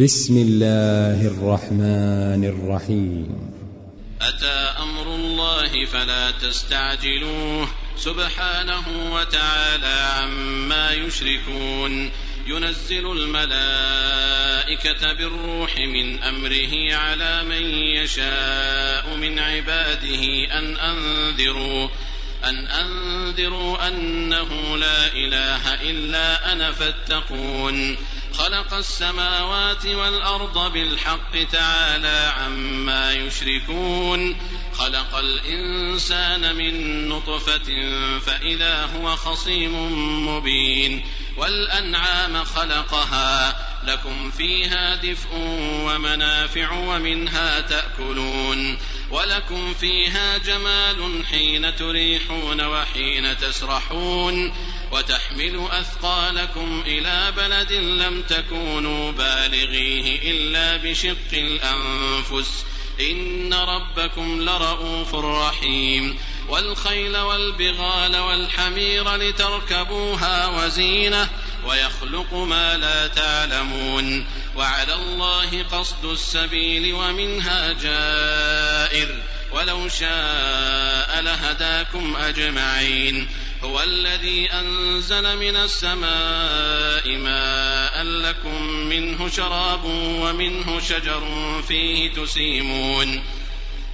بسم الله الرحمن الرحيم. أتى أمر الله فلا تستعجلوه. سبحانه وتعالى عما يشركون. ينزل الملائكة بالروح من أمره على من يشاء من عباده أن أنذروا. أن أنذروا أنه لا إله إلا أنا فاتقون. خلق السماوات والأرض بالحق تعالى عما يشركون. خلق الإنسان من نطفة فإذا هو خصيم مبين. والأنعام خلقها. لكم فيها دفء ومنافع ومنها تأكلون. ولكم فيها جمال حين تريحون وحين تسرحون وتحمل أثقالكم إلى بلد لم تكونوا بالغيه إلا بشق الأنفس. إن ربكم لرؤوف رحيم. والخيل والبغال والحمير لتركبوها وزينة ويخلق ما لا تعلمون وعلى الله قصد السبيل ومنها جائر ولو شاء لهداكم أجمعين هو الذي أنزل من السماء ماء لكم منه شراب ومنه شجر فيه تسيمون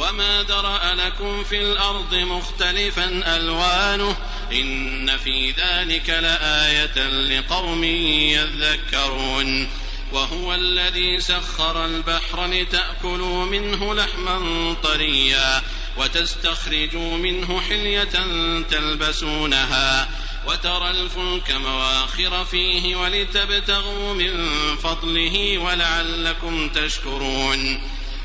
وما درأ لكم في الأرض مختلفا ألوانه إن في ذلك لآية لقوم يذكرون وهو الذي سخر البحر لتأكلوا منه لحما طريا وتستخرجوا منه حلية تلبسونها وترى الفلك مواخر فيه ولتبتغوا من فضله ولعلكم تشكرون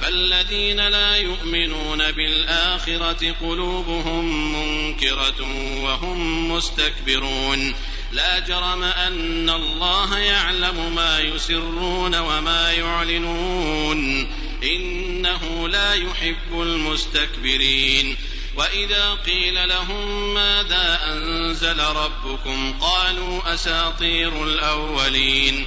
فالذين لا يؤمنون بالآخرة قلوبهم منكرة وهم مستكبرون. لا جرم أن الله يعلم ما يسرون وما يعلنون. إنه لا يحب المستكبرين. وإذا قيل لهم ماذا أنزل ربكم قالوا أساطير الأولين.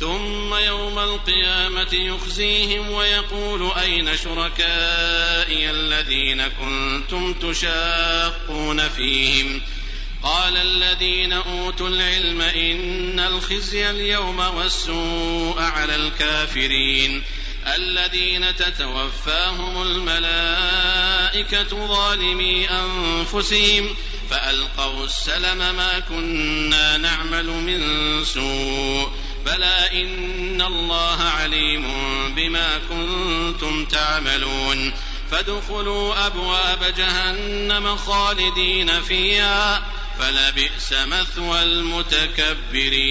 ثم يوم القيامة يخزيهم ويقول أين شركائي الذين كنتم تشاقون فيهم؟ قال الذين أوتوا العلم إن الخزي اليوم والسوء على الكافرين. الذين تتوفاهم الملائكة ظالمي أنفسهم فألقوا السلم ما كنا نعمل من سوء. بلى إن الله عليم بما كنتم تعملون فادخلوا أبواب جهنم خالدين فيها فلبئس مثوى المتكبرين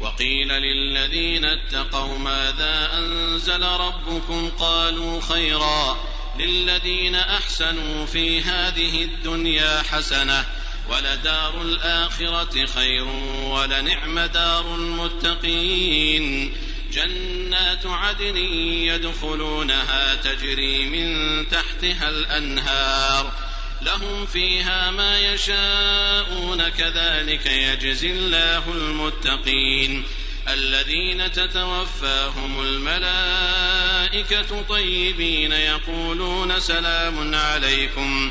وقيل للذين اتقوا ماذا انزل ربكم قالوا خيرا للذين احسنوا في هذه الدنيا حسنه ولدار الاخره خير ولنعم دار المتقين. جنات عدن يدخلونها تجري من تحتها الأنهار. لهم فيها ما يشاءون كذلك يجزي الله المتقين. الذين تتوفاهم الملائكة طيبين يقولون سلام عليكم.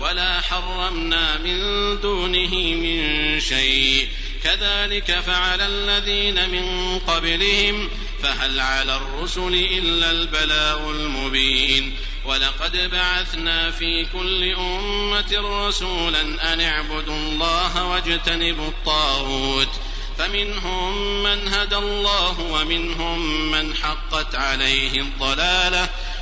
ولا حرمنا من دونه من شيء. كذلك فعل الذين من قبلهم فهل على الرسل إلا البلاغ المبين. ولقد بعثنا في كل أمة رسولا أن اعبدوا الله واجتنبوا الطاغوت. فمنهم من هدى الله ومنهم من حقت عليه الضلالة.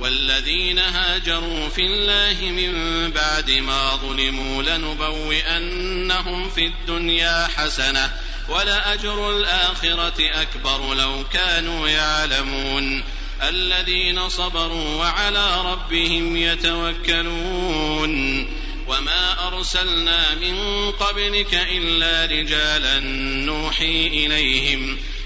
والذين هاجروا في الله من بعد ما ظلموا لنبوئنهم في الدنيا حسنة ولأجر الآخرة أكبر لو كانوا يعلمون. الذين صبروا وعلى ربهم يتوكلون. وما أرسلنا من قبلك إلا رجالا نوحي إليهم.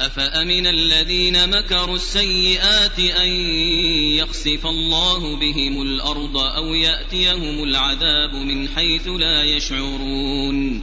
أفأمن الذين مكروا السيئات أن يخسف الله بهم الأرض أو يأتيهم العذاب من حيث لا يشعرون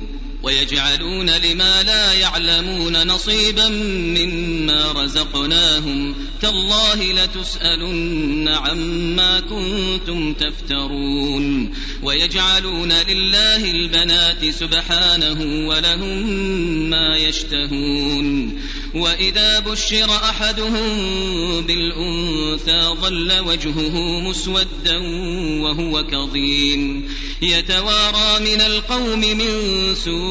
ويجعلون لما لا يعلمون نصيبا مما رزقناهم تالله لتسألن عما كنتم تفترون ويجعلون لله البنات سبحانه ولهم ما يشتهون وإذا بشر أحدهم بالأنثى ظل وجهه مسودا وهو كظيم يتوارى من القوم من سوء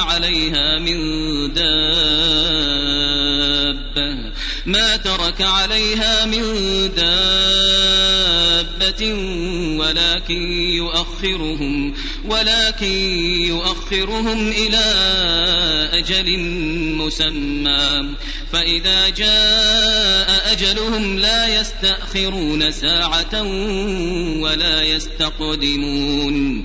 عليها من دابة. ما ترك عليها من دابة ولكن يؤخرهم ولكن يؤخرهم إلى أجل مسمى. فإذا جاء أجلهم لا يستأخرون ساعة ولا يستقدمون.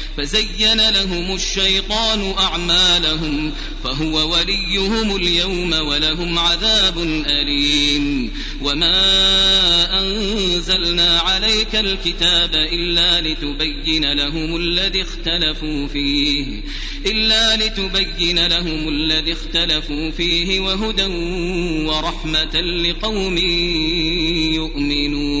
فزين لهم الشيطان أعمالهم فهو وليهم اليوم ولهم عذاب أليم. وما أنزلنا عليك الكتاب إلا لتبين لهم الذي اختلفوا فيه إلا لتبين لهم الذي اختلفوا فيه وهدى ورحمة لقوم يؤمنون.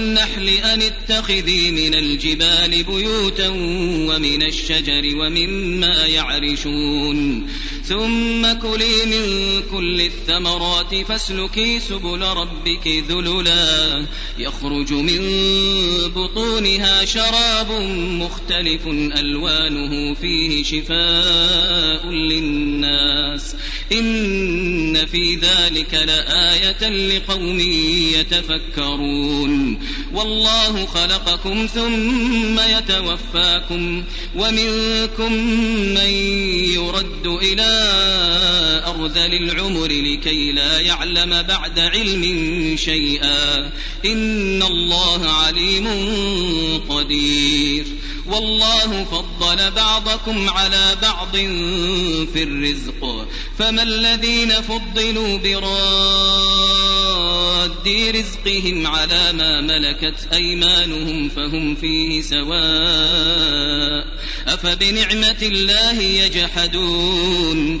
النحل أن اتخذي من الجبال بيوتا ومن الشجر ومما يعرشون ثم كلي من كل الثمرات فاسلكي سبل ربك ذللا. يخرج من بطونها شراب مختلف ألوانه فيه شفاء للناس. إن في ذلك لآية لقوم يتفكرون. والله خلقكم ثم يتوفاكم. ومنكم من يرد إلى أرذل العمر لكي لا يعلم بعد علم شيئا. إن الله عليم قدير. والله فضل بعضكم على بعض في الرزق. فما الذين فضلوا براد ورد رزقهم على ما ملكت أيمانهم فهم فيه سواء أفبنعمة الله يجحدون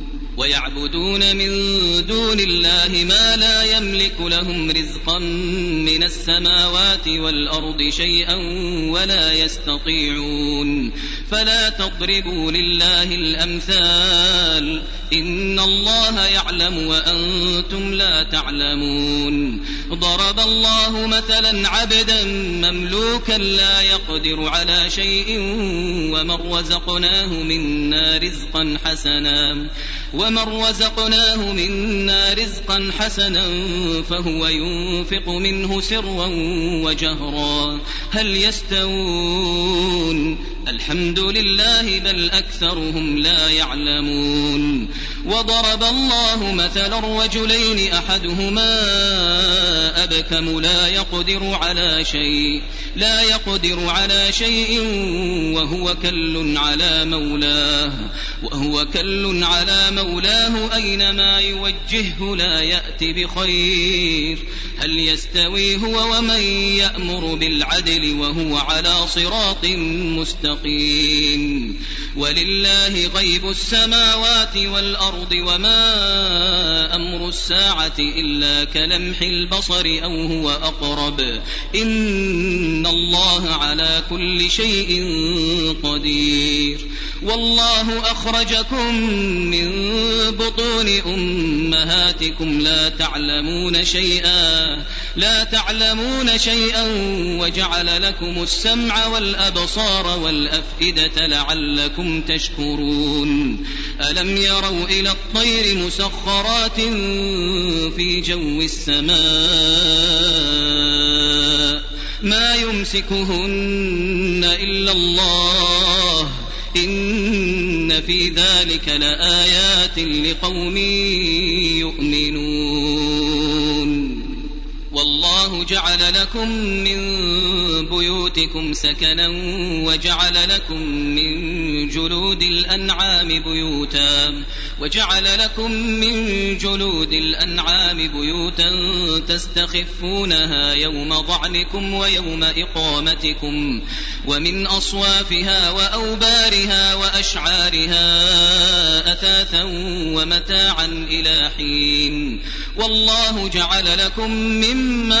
ويعبدون من دون الله ما لا يملك لهم رزقا من السماوات والأرض شيئا ولا يستطيعون. فلا تضربوا لله الأمثال. إن الله يعلم وأنتم لا تعلمون. ضرب الله مثلا عبدا مملوكا لا يقدر على شيء ومن رزقناه منا رزقا حسنا. ومن رزقناه منا رزقا حسنا فهو ينفق منه سرا وجهرا هل يستوون؟ الحمد لله بل اكثرهم لا يعلمون. وضرب الله مثلا رجلين احدهما ابكم لا يقدر على شيء لا يقدر على شيء وهو كل على مولاه وهو كل على مولاه أينما يوجهه لا يأتي بخير. هل يستوي هو ومن يأمر بالعدل وهو على صراط مستقيم. ولله غيب السماوات والأرض وما أمر الساعة إلا كلمح البصر أو هو أقرب. إن الله على كل شيء قدير. والله أخرجكم من بطون أمهاتكم لا تعلمون شيئا لا تعلمون شيئا وجعل لكم السمع والأبصار والأفئدة لعلكم تشكرون. ألم يروا إلى الطير مسخرات في جو السماء؟ ما يمسكهن إلا الله. إن في ذلك لآيات لقوم يؤمنون والله جعل لكم من بيوتكم سكنا وجعل لكم من جلود الأنعام بيوتا وجعل لكم من جلود الأنعام بيوتا تستخفونها يوم ضعنكم ويوم إقامتكم ومن أصوافها وأوبارها وأشعارها أثاثا ومتاعا إلى حين والله جعل لكم مما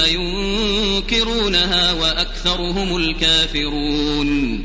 ينكرونها وأكثرهم الكافرون.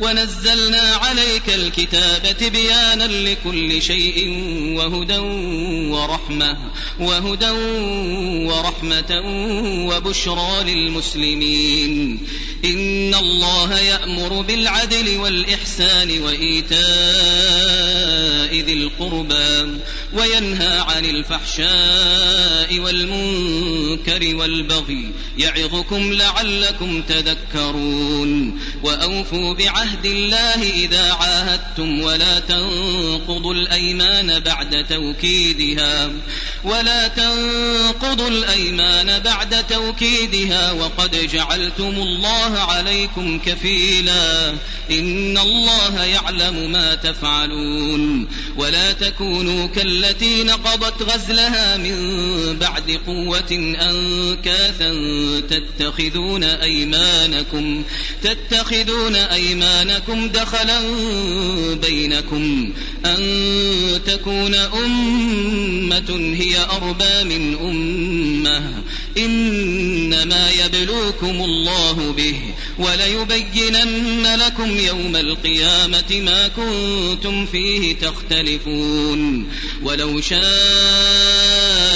ونزلنا عليك الكتاب تبيانا لكل شيء وهدى ورحمة وهدى ورحمة وبشرى للمسلمين. إن الله يأمر بالعدل والإحسان وإيتاء ذي القربى وينهى عن الفحشاء والمنكر والبغي يعظكم لعلكم تذكرون. وأوفوا بعهد الله إذا عاهدتم ولا تنقضوا الأيمان بعد توكيدها ولا تنقضوا الأيمان بعد توكيدها وقد جعلتم الله عليكم كفيلا. إن الله يعلم ما تفعلون. ولا تكونوا كالتي نقضت غزلها من بعد قوة أنكاثا تتخذون أيمانكم تتخذون أيمانكم دخلا بينكم أن تكون أمة هي أربى من أمة إنما يبلوكم الله به وليبينن لكم يوم القيامة ما كنتم فيه تختلفون ولو شاء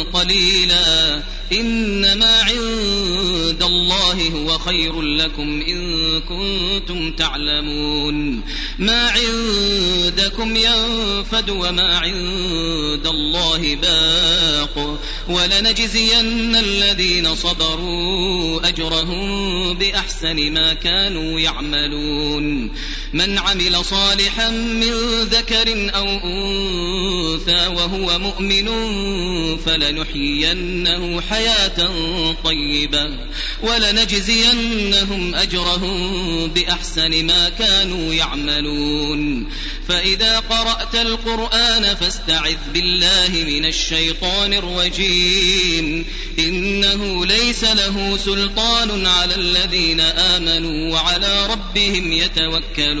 قليلا إنما عند الله هو خير لكم إن كنتم تعلمون ما عندكم ينفد وما عند الله باق ولنجزين الذين صبروا أجرهم بأحسن ما كانوا يعملون من عمل صالحا من ذكر أو أنثى وهو مؤمن فلنحيينه حياة طيبة ولنجزينهم أجرهم بأحسن ما كانوا يعملون. فإذا قرأت القرآن فاستعذ بالله من الشيطان الرجيم. إنه ليس له سلطان على الذين آمنوا وعلى ربهم يتوكلون.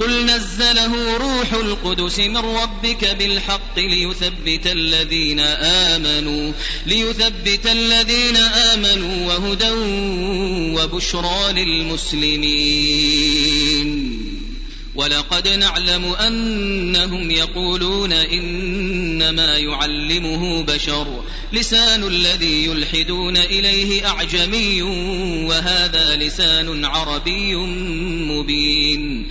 قل نزله روح القدس من ربك بالحق ليثبت الذين آمنوا ليثبت الذين آمنوا وهدى وبشرى للمسلمين. ولقد نعلم أنهم يقولون إنما يعلمه بشر لسان الذي يلحدون إليه أعجمي وهذا لسان عربي مبين.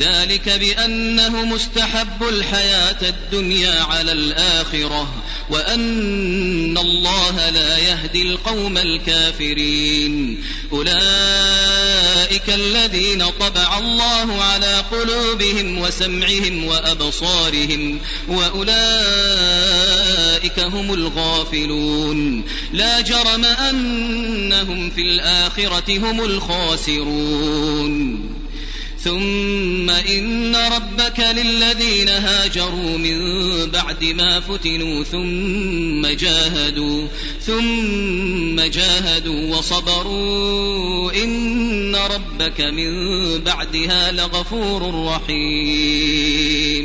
ذلك بأنه مستحب الحياة الدنيا على الآخرة وأن الله لا يهدي القوم الكافرين. أولئك الذين طبع الله على قلوبهم وسمعهم وأبصارهم وأولئك هم الغافلون. لا جرم أنهم في الآخرة هم الخاسرون. ثم إن ربك للذين هاجروا من بعد ما فتنوا ثم جاهدوا ثم جاهدوا وصبروا إن ربك من بعدها لغفور رحيم.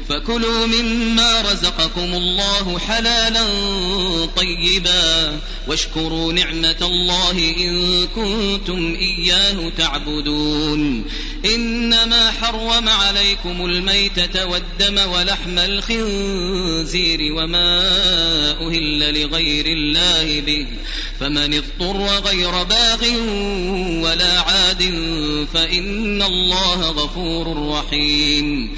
فكلوا مما رزقكم الله حلالا طيبا واشكروا نعمة الله إن كنتم إياه تعبدون. إنما حرم عليكم الميتة والدم ولحم الخنزير وما أهل لغير الله به. فمن اضطر غير باغ ولا عاد فإن الله غفور رحيم.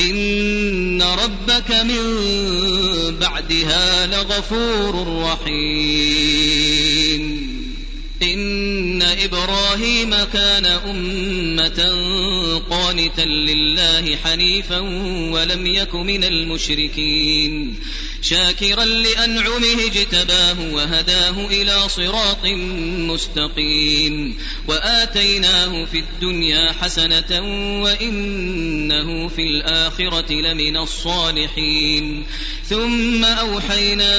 إن ربك من بعدها لغفور رحيم. إبراهيم كان أمة قانتا لله حنيفا ولم يك من المشركين. شاكرا لأنعمه اجتباه وهداه إلى صراط مستقيم. وآتيناه في الدنيا حسنة وإنه في الآخرة لمن الصالحين. ثم أوحينا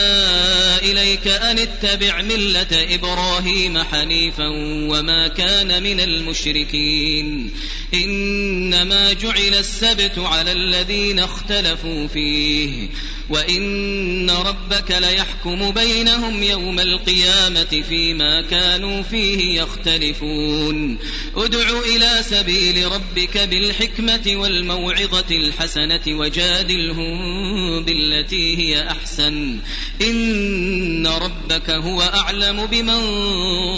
إليك أن اتبع ملة إبراهيم حنيفا وما كان من المشركين. إنما جعل السبت على الذين اختلفوا فيه. وإن ربك ليحكم بينهم يوم القيامة فيما كانوا فيه يختلفون. ادع إلى سبيل ربك بالحكمة والموعظة الحسنة وجادلهم بالتي هي أحسن. إن ربك هو أعلم بمن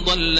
ضل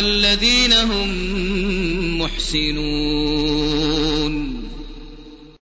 والذين هم محسنون.